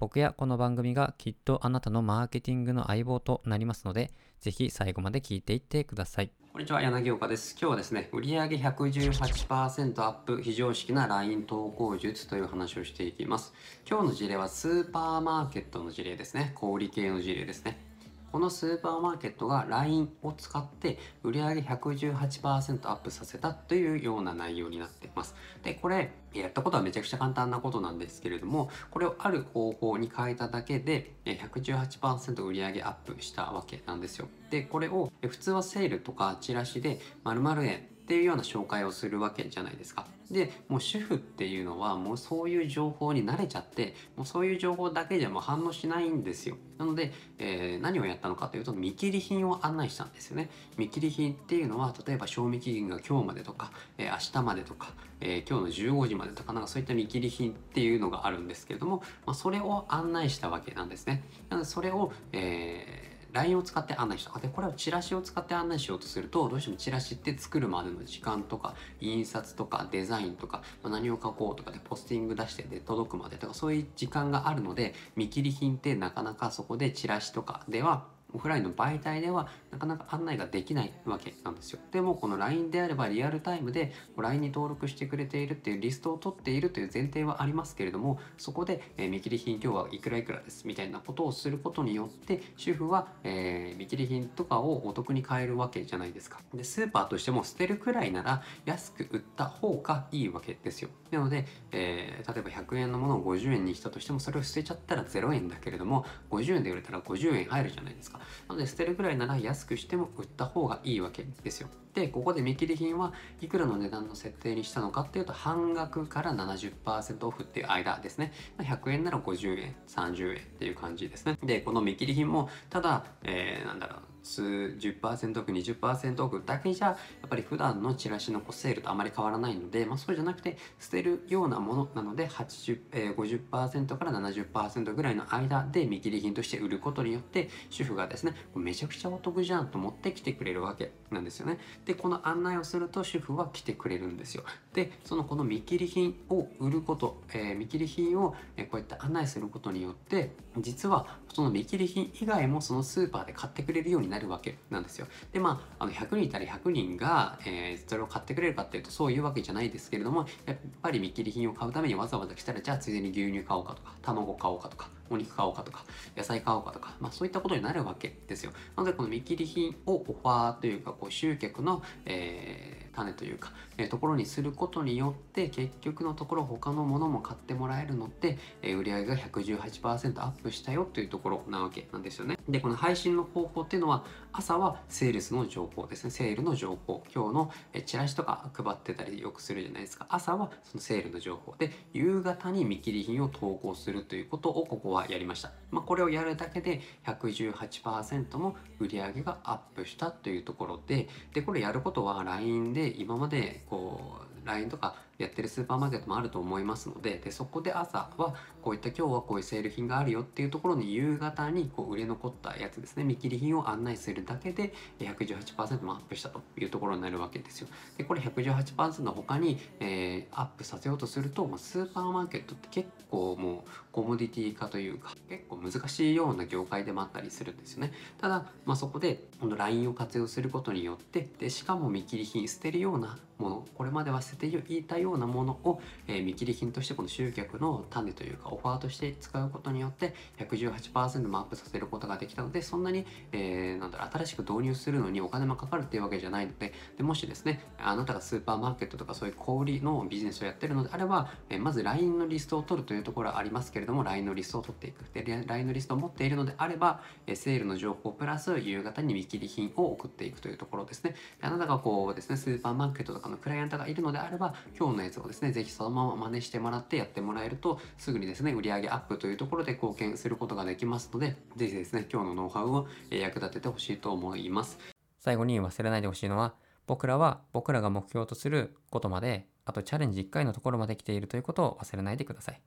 僕やこの番組がきっとあなたのマーケティングの相棒となりますので、ぜひ最後まで聞いていってください。こんにちは、柳岡です。今日はですね、売上118%アップ非常識な LINE 投稿術という話をしていきます。今日の事例はスーパーマーケットの事例ですね。小売系の事例ですね。このスーパーマーケットが LINE を使って売上118%アップさせたというような内容になっています。で、これ、やったことはめちゃくちゃ簡単なことなんですけれども、これをある方法に変えただけで118%売上アップしたわけなんですよ。で、これを普通はセールとかチラシで〇〇円っていうような紹介をするわけじゃないですか。で、もう主婦っていうのはもうそういう情報に慣れちゃって、もうそういう情報だけじゃもう反応しないんですよ。なので、えー、何をやったのかというと見切り品を案内したんですよね。見切り品っていうのは例えば賞味期限が今日までとか、えー、明日までとか、えー、今日の15時までとかなんかそういった見切り品っていうのがあるんですけれども、まあ、それを案内したわけなんですね。なのでそれを、えー LINE を使って案内したでこれをチラシを使って案内しようとするとどうしてもチラシって作るまでの時間とか印刷とかデザインとか、まあ、何を書こうとかでポスティング出してで届くまでとかそういう時間があるので見切り品ってなかなかそこでチラシとかではオフラインの媒体ではなかなか案内ができないわけなんですよ。でもこの LINE であればリアルタイムで LINE に登録してくれているっていうリストを取っているという前提はありますけれどもそこで、え、見切り品今日はいくらいくらですみたいなことをすることによって主婦は、え、見切り品とかをお得に買えるわけじゃないですか。でスーパーとしても捨てるくらいなら安く売った方がいいわけですよ。なので、えー、例えば100円のものを50円にしたとしてもそれを捨てちゃったら0円だけれども50円で売れたら50円入るじゃないですかか。なので捨てるぐらいなら安くしても売った方がいいわけですよ。で、ここで見切り品はいくらの値段の設定にしたのかっていうと半額から70%オフっていう間ですね。100円なら50円、30円っていう感じですね。で、この見切り品もただ、えー、なんだろう、数10%オフ20%オフだけじゃやっぱり普段のチラシのこうセールとあまり変わらないので、まあ、そうじゃなくて捨てるようなものなので80、えー、50%から70%ぐらいの間で見切り品として売ることによって主婦がですねめちゃくちゃお得じゃんと思ってきてくれるわけ。なんですよねでこの案内をすると主婦は来てくれるんですよでそのこの見切り品を売ること、えー、見切り品を、こうやって案内することによって実はその見切り品以外もそのスーパーで買ってくれるようになるわけなんですよ。で、まあ、あの100人いたら100人が、えー、それを買ってくれるかっていうとそういうわけじゃないですけれども、やっぱり見切り品を買うためにわざわざ来たら、じゃあついでに牛乳買おうかとか、卵買おうかとか、お肉買おうかとか、野菜買おうかとか、まあそういったことになるわけですよ。なので、この見切り品をオファーというか、こう集客の、えー種というか、えー、ところにすることによって結局のところ他のものも買ってもらえるので、えー、売上が118%アップしたよというところなわけなんですよね。で、この配信の方法っていうのは朝はセールスの情報ですね。セールの情報。今日のチラシとか配ってたりよくするじゃないですか。朝はそのセールの情報で、夕方に見切り品を投稿するということをここはやりました。まあ、これをやるだけで118%も売り上げがアップしたというところで、で、これやることは LINE で今までこう LINE とかやってるスーパーマーケットもあると思いますのででそこで朝はこういった今日はこういうセール品があるよっていうところに夕方にこう売れ残ったやつですね。見切り品を案内するだけで118%もアップしたというところになるわけですよ。でこれ118%の他に、えー、アップさせようとすると、まあ、スーパーマーケットって結構もうコモディティ化というか結構難しいような業界でもあったりするんですよね。ただ、まあ、そこでこの LINE を活用することによってでしかも見切り品捨てるようなものこれまでは捨てていたよようなものを、え、見切り品としてこの集客の種というかオファーとして使うことによって118%もアップさせることができたのでそんなに、えー、なんだろ新しく導入するのにお金もかかるっていうわけじゃないのででもしですねあなたがスーパーマーケットとかそういう小売りのビジネスをやってるのであれば、え、まず LINE のリストを取るというところはありますけれども LINE のリストを取っていく。で LINE のリストを持っているのであれば、え、セールの情報プラス夕方に見切り品を送っていくというところですね。あなたがこうですねスーパーマーケットとかのクライアントがいるのであれば今日のやつをですねぜひそのまま真似してもらってやってもらえるとすぐにですね売上アップというところで貢献することができますのでぜひですね今日のノウハウを役立ててほしいと思います最後に忘れないでほしいのは、僕らは僕らが目標とすることまで、あとチャレンジ1回のところまで来ているということを忘れないでください。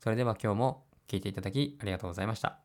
それでは今日も聞いていただきありがとうございました。